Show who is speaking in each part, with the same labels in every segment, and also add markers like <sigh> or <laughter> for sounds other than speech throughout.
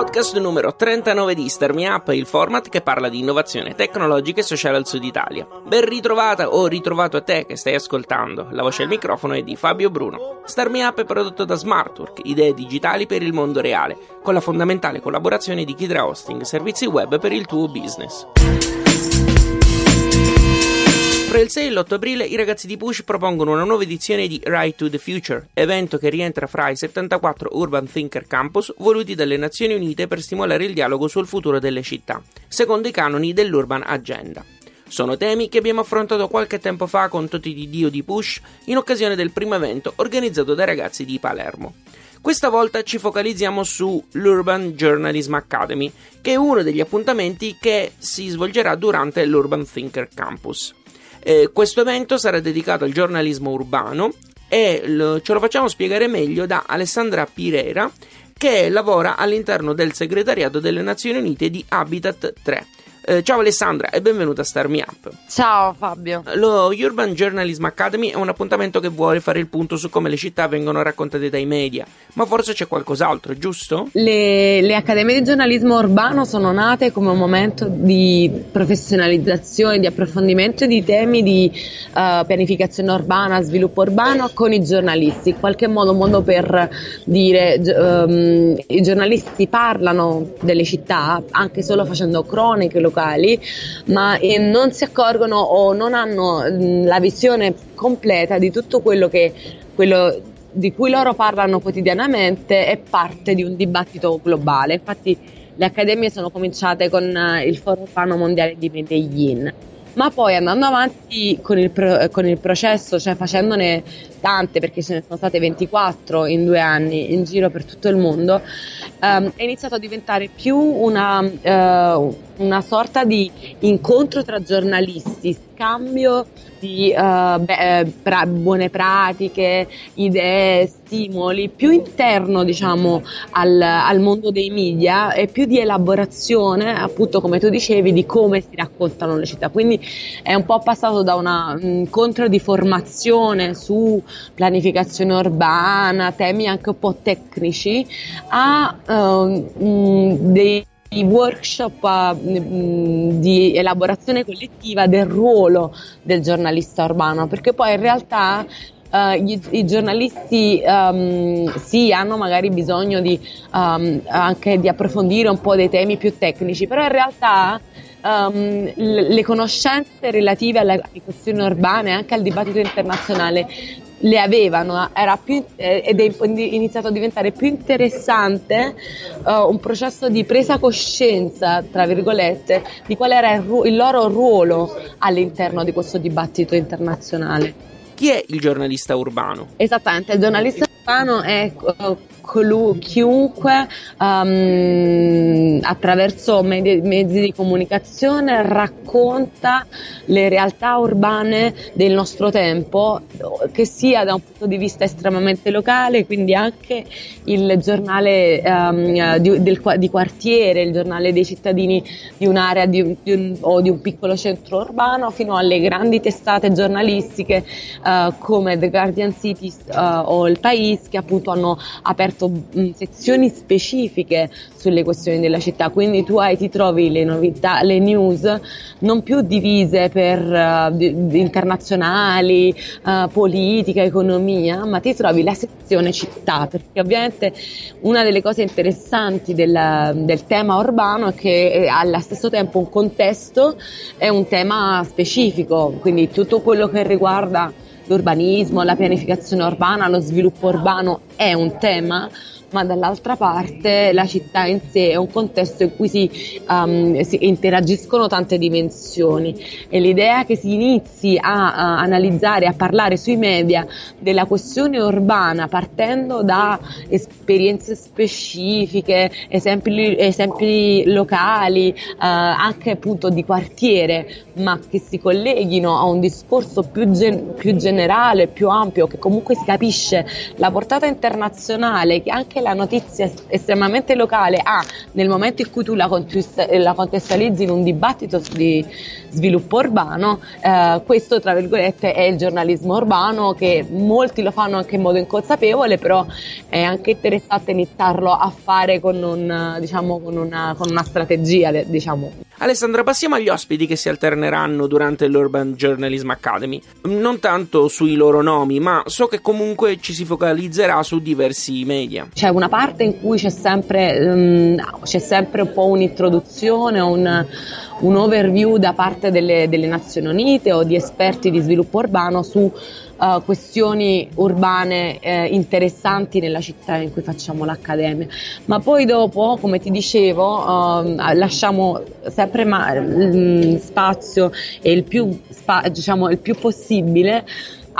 Speaker 1: Podcast numero 39 di Star Me Up, il format che parla di innovazione tecnologica e sociale al sud Italia. Ben ritrovata o ritrovato a te che stai ascoltando. La voce al microfono è di Fabio Bruno. Star Me Up è prodotto da Smartwork, idee digitali per il mondo reale, con la fondamentale collaborazione di Kidra Hosting, servizi web per il tuo business. Fra il 6 e l'8 aprile i ragazzi di Push propongono una nuova edizione di Ride to the Future, evento che rientra fra i 74 Urban Thinker Campus voluti dalle Nazioni Unite per stimolare il dialogo sul futuro delle città, secondo i canoni dell'Urban Agenda. Sono temi che abbiamo affrontato qualche tempo fa con Toti di Dio di Push in occasione del primo evento organizzato dai ragazzi di Palermo. Questa volta ci focalizziamo sull'Urban Journalism Academy, che è uno degli appuntamenti che si svolgerà durante l'Urban Thinker Campus. Eh, questo evento sarà dedicato al giornalismo urbano e lo, ce lo facciamo spiegare meglio da Alessandra Pirera che lavora all'interno del segretariato delle Nazioni Unite di Habitat 3. Eh, ciao Alessandra e benvenuta a Star Me Up.
Speaker 2: Ciao Fabio.
Speaker 1: Lo Urban Journalism Academy è un appuntamento che vuole fare il punto su come le città vengono raccontate dai media, ma forse c'è qualcos'altro, giusto?
Speaker 2: Le, le accademie di giornalismo urbano sono nate come un momento di professionalizzazione, di approfondimento di temi di uh, pianificazione urbana, sviluppo urbano con i giornalisti, in qualche modo un modo per dire um, i giornalisti parlano delle città anche solo facendo croniche locali, ma eh, non si accorgono o non hanno mh, la visione completa di tutto quello che quello di cui loro parlano quotidianamente è parte di un dibattito globale. Infatti le accademie sono cominciate con uh, il Foro Urbano Mondiale di Medellin, ma poi andando avanti con il, pro- con il, processo, cioè facendone tante, perché ce ne sono state 24 in due anni in giro per tutto il mondo, um, è iniziato a diventare più una, uh, una sorta di incontro tra giornalisti, scambio di uh, beh, pra- buone pratiche, idee, stimoli, più interno diciamo al, al, mondo dei media e più di elaborazione, appunto come tu dicevi, di come si raccontano le città. Quindi è un po' passato da un incontro di formazione su pianificazione urbana, temi anche un po' tecnici, a uh, dei i workshop uh, di elaborazione collettiva del ruolo del giornalista urbano, perché poi in realtà Uh, gli, i giornalisti um, sì hanno magari bisogno di, um, anche di approfondire un po' dei temi più tecnici, però in realtà um, le conoscenze relative alle questioni urbane anche al dibattito internazionale le avevano, era più, eh, ed è iniziato a diventare più interessante uh, un processo di presa coscienza, tra virgolette, di qual era il, ru- il loro ruolo all'interno di questo dibattito internazionale.
Speaker 1: Chi è il giornalista urbano?
Speaker 2: Esattamente, il giornalista urbano è uh, colui, chiunque um, attraverso medi- mezzi di comunicazione racconta le realtà urbane del nostro tempo, che sia da un punto di vista estremamente locale, quindi anche il giornale um, di, del, di, quartiere, il giornale dei cittadini di un'area di, di un, o di un piccolo centro urbano, fino alle grandi testate giornalistiche uh, come The Guardian City uh, o Il País, che appunto hanno aperto mh, sezioni specifiche sulle questioni della città, quindi tu hai, ti trovi le novità, le news non più divise per uh, di, internazionali, uh, politica, economia, ma ti trovi la sezione città, perché ovviamente una delle cose interessanti del, del tema urbano è che è allo stesso tempo un contesto è un tema specifico, quindi tutto quello che riguarda l'urbanismo, la pianificazione urbana, lo sviluppo urbano è un tema ma dall'altra parte la città in sé è un contesto in cui si, um, si interagiscono tante dimensioni. E l'idea che si inizi a, a, analizzare, a parlare sui media della questione urbana partendo da esperienze specifiche, esempi, esempi locali, uh, anche appunto di quartiere, ma che si colleghino a un discorso più, gen- più generale, più ampio, che comunque si capisce la portata internazionale, che anche la notizia estremamente locale ha nel momento in cui tu la contestualizzi in un dibattito di sviluppo urbano, eh, questo tra virgolette è il giornalismo urbano che molti lo fanno anche in modo inconsapevole, però è anche interessante iniziarlo a fare con, un, diciamo, con, una, con una strategia. Diciamo.
Speaker 1: Alessandra, passiamo agli ospiti che si alterneranno durante l'Urban Journalism Academy. Non tanto sui loro nomi, ma so che comunque ci si focalizzerà su diversi media.
Speaker 2: C'è una parte in cui c'è sempre, um, c'è sempre un po' un'introduzione, un, un overview da parte delle, delle, Nazioni Unite o di esperti di sviluppo urbano su uh, questioni urbane eh, interessanti nella città in cui facciamo l'accademia. Ma poi dopo, come ti dicevo, uh, lasciamo sempre ma- mm, spazio e il più, spa- diciamo, il più possibile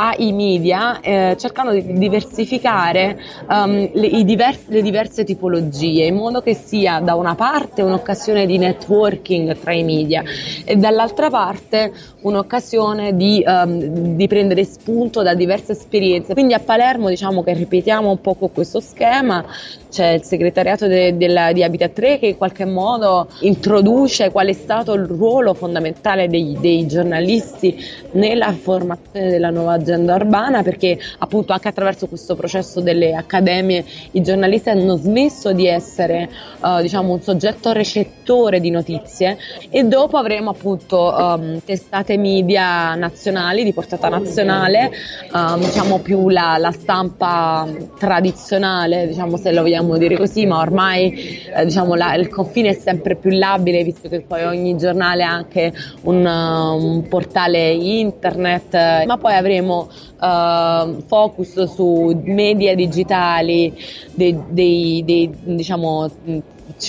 Speaker 2: ai media eh, cercando di diversificare um, le, diverse, le, diverse tipologie in modo che sia da una parte un'occasione di networking tra i media e dall'altra parte un'occasione di, um, di prendere spunto da diverse esperienze. Quindi a Palermo diciamo che ripetiamo un po' questo schema, c'è il segretariato de, de di Habitat 3 che in qualche modo introduce qual è stato il ruolo fondamentale dei, dei giornalisti nella formazione della nuova agenda urbana perché appunto anche attraverso questo processo delle accademie i giornalisti hanno smesso di essere uh, diciamo un soggetto recettore di notizie e dopo avremo appunto um, testate media nazionali di portata nazionale um, diciamo più la, la stampa tradizionale diciamo se lo vogliamo dire così ma ormai eh, diciamo la, il confine è sempre più labile visto che poi ogni giornale ha anche un, un portale internet ma poi avremo avremo uh, focus su media digitali dei, dei, dei diciamo,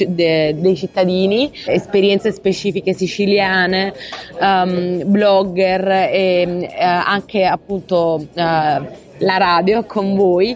Speaker 2: dei cittadini, esperienze specifiche siciliane, um, blogger e uh, anche appunto uh, la radio con voi.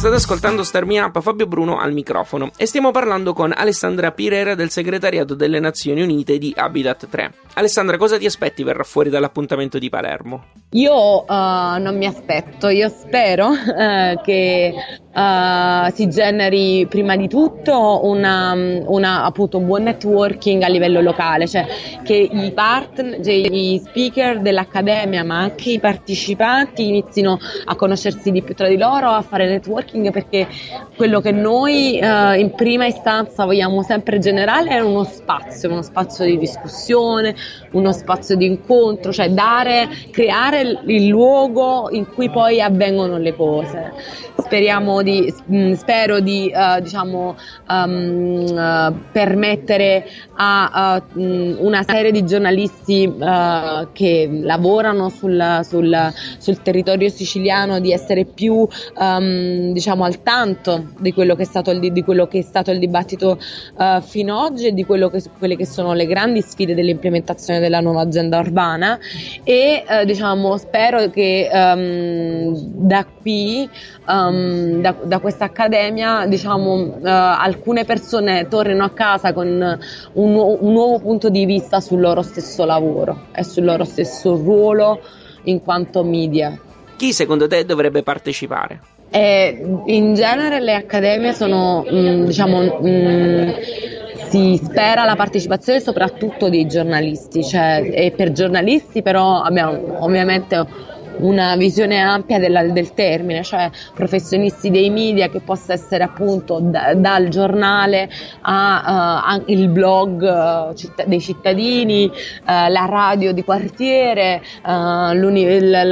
Speaker 1: State ascoltando Star Me Up, Fabio Bruno al microfono e stiamo parlando con Alessandra Pirera del segretariato delle Nazioni Unite di Habitat 3. Alessandra, cosa ti aspetti verrà fuori dall'appuntamento di Palermo?
Speaker 2: Io uh, non mi aspetto, io spero uh, <laughs> che uh, si generi prima di tutto una, una, appunto, un buon networking a livello locale, cioè che i partner, cioè gli speaker dell'accademia, ma anche i partecipanti inizino a conoscersi di più tra di loro, a fare networking, perché quello che noi in prima istanza vogliamo sempre generare è uno spazio, uno spazio di discussione, uno spazio di incontro, cioè dare, creare il luogo in cui poi avvengono le cose. Speriamo di, mm, spero di uh, diciamo, um, uh, permettere a uh, una serie di giornalisti che lavorano sul, sul, sul, territorio siciliano di essere più um, diciamo, al tanto di quello che è stato il, di quello che è stato il dibattito fino ad oggi e di che, quelle che sono le grandi sfide dell'implementazione della nuova agenda urbana. E diciamo, spero che um, da qui um, da, da, questa accademia diciamo, uh, alcune persone tornino a casa con un, un, nuovo punto di vista sul loro stesso lavoro e sul loro stesso ruolo in quanto media.
Speaker 1: Chi secondo te dovrebbe partecipare?
Speaker 2: Eh, in genere le accademie sono, mh, mm, diciamo, mh, mm, si spera la partecipazione soprattutto dei giornalisti, cioè, e per giornalisti però abbiamo ovviamente una visione ampia della, del termine, cioè professionisti dei media che possa essere appunto da, dal giornale al uh, blog uh, citt- dei cittadini, uh, la radio di quartiere, la,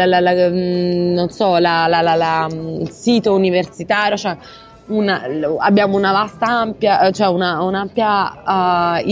Speaker 2: la, la, mm, non so, il sito universitario, cioè una, abbiamo una vasta ampia, cioè una, un'ampia uh,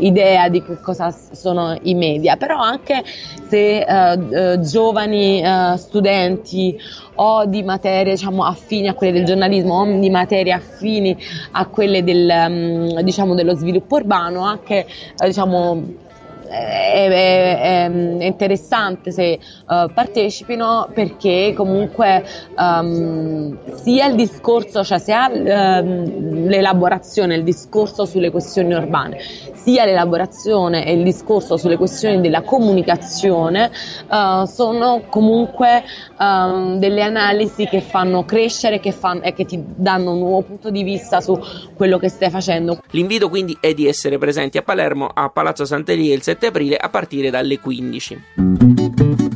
Speaker 2: idea di che cosa sono i media, però anche se uh, uh, giovani studenti o di materie diciamo, affini a quelle del giornalismo o di materie affini a quelle del, um, diciamo, dello sviluppo urbano, anche diciamo, è, è, è, interessante se uh, partecipino perché comunque um, sia il discorso, cioè sia um, l'elaborazione, il discorso sulle questioni urbane, sia l'elaborazione e il discorso sulle questioni della comunicazione uh, sono comunque um, delle analisi che fanno crescere che fanno, e che ti danno un nuovo punto di vista su quello che stai facendo.
Speaker 1: L'invito quindi è di essere presenti a Palermo a Palazzo Sant'Elia il 7 aprile a partire dalle 15.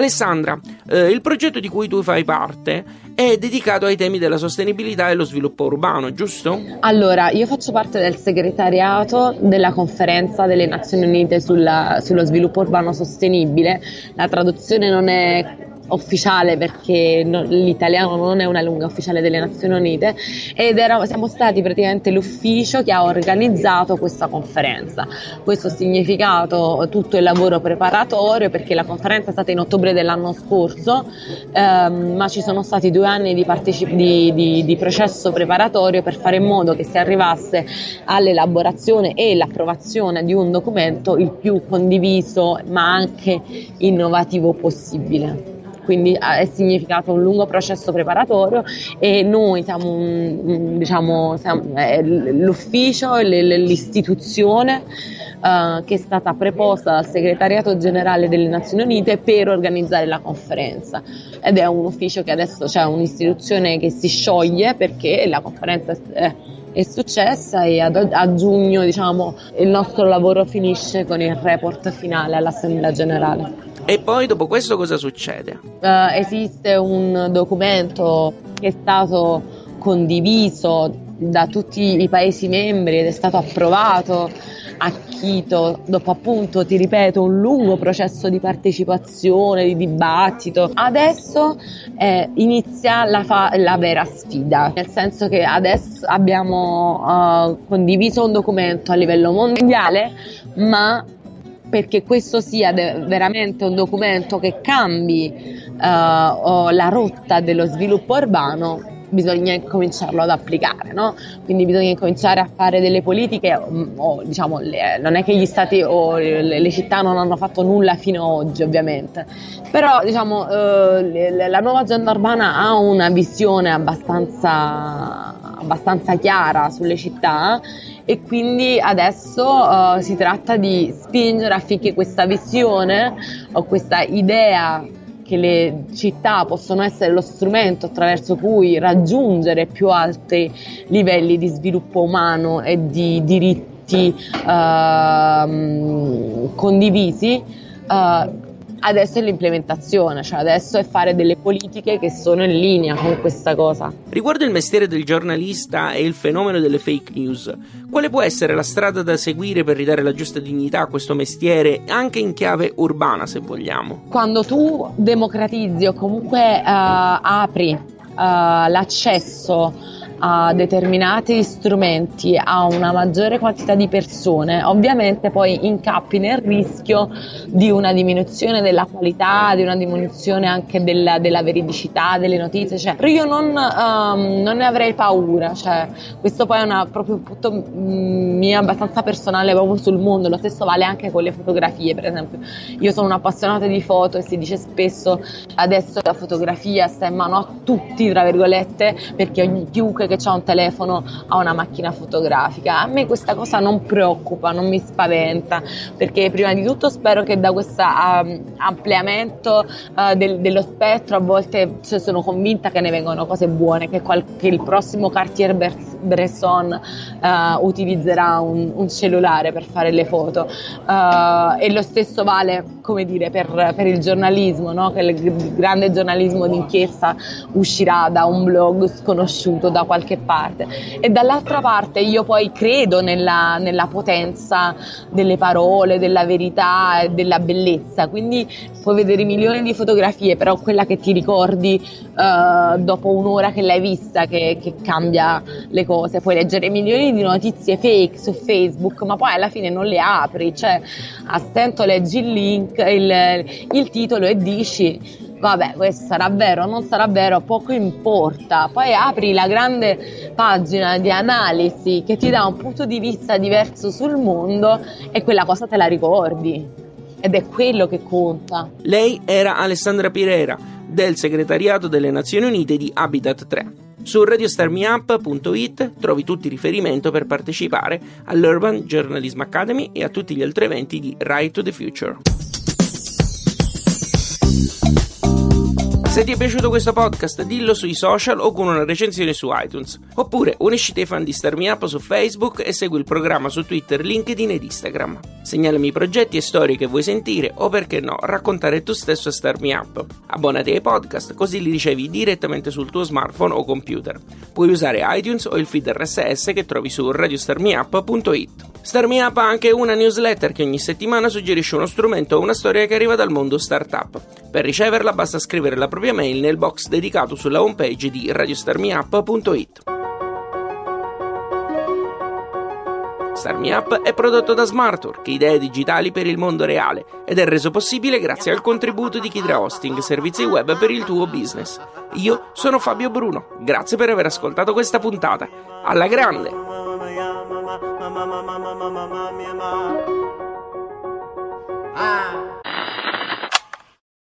Speaker 1: Alessandra, eh, il progetto di cui tu fai parte è dedicato ai temi della sostenibilità e lo sviluppo urbano, giusto?
Speaker 2: Allora, io faccio parte del segretariato della conferenza delle Nazioni Unite sulla, sullo sviluppo urbano sostenibile. La traduzione non è ufficiale perché no, l'italiano non è una lingua ufficiale delle Nazioni Unite ed era, siamo stati praticamente l'ufficio che ha organizzato questa conferenza. Questo ha significato tutto il lavoro preparatorio perché la conferenza è stata in ottobre dell'anno scorso, ehm, ma ci sono stati due anni di, partecip- di, di, di processo preparatorio per fare in modo che si arrivasse all'elaborazione e l'approvazione di un documento il più condiviso ma anche innovativo possibile quindi è significato un lungo processo preparatorio e noi siamo, diciamo, siamo l'ufficio, l'istituzione uh, che è stata preposta dal segretariato generale delle Nazioni Unite per organizzare la conferenza ed è un ufficio che adesso c'è un'istituzione che si scioglie perché la conferenza è è successa e ad, a giugno diciamo, il nostro lavoro finisce con il report finale all'Assemblea Generale.
Speaker 1: E poi dopo questo cosa succede?
Speaker 2: Uh, esiste un documento che è stato condiviso da tutti i Paesi membri ed è stato approvato a Quito dopo appunto, ti ripeto, un lungo processo di partecipazione, di dibattito. Adesso eh, inizia la, fa- la, vera sfida, nel senso che adesso abbiamo uh, condiviso un documento a livello mondiale, ma perché questo sia de- veramente un documento che cambi uh, la rotta dello sviluppo urbano, bisogna cominciarlo ad applicare, no? Quindi bisogna cominciare a fare delle politiche, mm, o, diciamo, le, non è che gli stati o le, le, città non hanno fatto nulla fino ad oggi, ovviamente, però diciamo, eh, la nuova agenda urbana ha una visione abbastanza, abbastanza chiara sulle città e quindi adesso uh, si tratta di spingere affinché questa visione o questa idea che le città possono essere lo strumento attraverso cui raggiungere più alti livelli di sviluppo umano e di diritti uh, condivisi. Uh, Adesso è l'implementazione, cioè adesso è fare delle politiche che sono in linea con questa cosa.
Speaker 1: Riguardo il mestiere del giornalista e il fenomeno delle fake news, quale può essere la strada da seguire per ridare la giusta dignità a questo mestiere, anche in chiave urbana se vogliamo?
Speaker 2: Quando tu democratizzi o comunque uh, apri uh, l'accesso a determinati strumenti a una maggiore quantità di persone, ovviamente poi incappi nel rischio di una diminuzione della qualità, di una diminuzione anche della, della veridicità delle notizie. Cioè, io non, um, non, ne avrei paura, cioè, questo poi è una, proprio un punto mm, mio abbastanza personale proprio sul mondo, lo stesso vale anche con le fotografie, per esempio. Io sono un'appassionata di foto e si dice spesso adesso la fotografia sta in mano a tutti, tra virgolette, perché ogni, chiunque che ha un telefono ha una macchina fotografica. A me questa cosa non preoccupa, non mi spaventa, perché prima di tutto spero che da questo um, ampliamento uh, del, dello spettro a volte cioè, sono convinta che ne vengano cose buone, che, qual- che il prossimo Cartier-Bresson uh, utilizzerà un, un, cellulare per fare le foto uh, e lo stesso vale come dire, per, per il giornalismo, no? che il grande giornalismo d'inchiesta uscirà da un blog sconosciuto, da qualche qualche parte. E dall'altra parte io poi credo nella, nella potenza delle parole, della verità e della bellezza, quindi puoi vedere milioni di fotografie, però quella che ti ricordi uh, dopo un'ora che l'hai vista che, che, cambia le cose, puoi leggere milioni di notizie fake su Facebook, ma poi alla fine non le apri, cioè a stento leggi il link, il, il titolo e dici vabbè, questo sarà vero, non sarà vero, poco importa. Poi apri la grande pagina di analisi che ti dà un punto di vista diverso sul mondo e quella cosa te la ricordi. Ed è quello che conta.
Speaker 1: Lei era Alessandra Pirera, del segretariato delle Nazioni Unite di Habitat 3. Su radiostarmiup.it trovi tutti i riferimenti per partecipare all'Urban Journalism Academy e a tutti gli altri eventi di Right to the Future. Se ti è piaciuto questo podcast, dillo sui social o con una recensione su iTunes. Oppure unisciti ai fan di Starmi Up su Facebook e segui il programma su Twitter, LinkedIn ed Instagram. Segnalami i progetti e storie che vuoi sentire o perché no, raccontare tu stesso a Starmi Up. Abbonati ai podcast così li ricevi direttamente sul tuo smartphone o computer. Puoi usare iTunes o il feed RSS che trovi su radiostarmiup.it. Starmi Up ha anche una newsletter che ogni settimana suggerisce uno strumento o una storia che arriva dal mondo startup. Per riceverla basta scrivere la propria mail nel box dedicato sulla homepage di radiostarmiup.it. Starmi Up è prodotto da Smartwork, idee digitali per il mondo reale, ed è reso possibile grazie al contributo di Kidra Hosting, servizi web per il tuo business. Io sono Fabio Bruno, grazie per aver ascoltato questa puntata. Alla grande!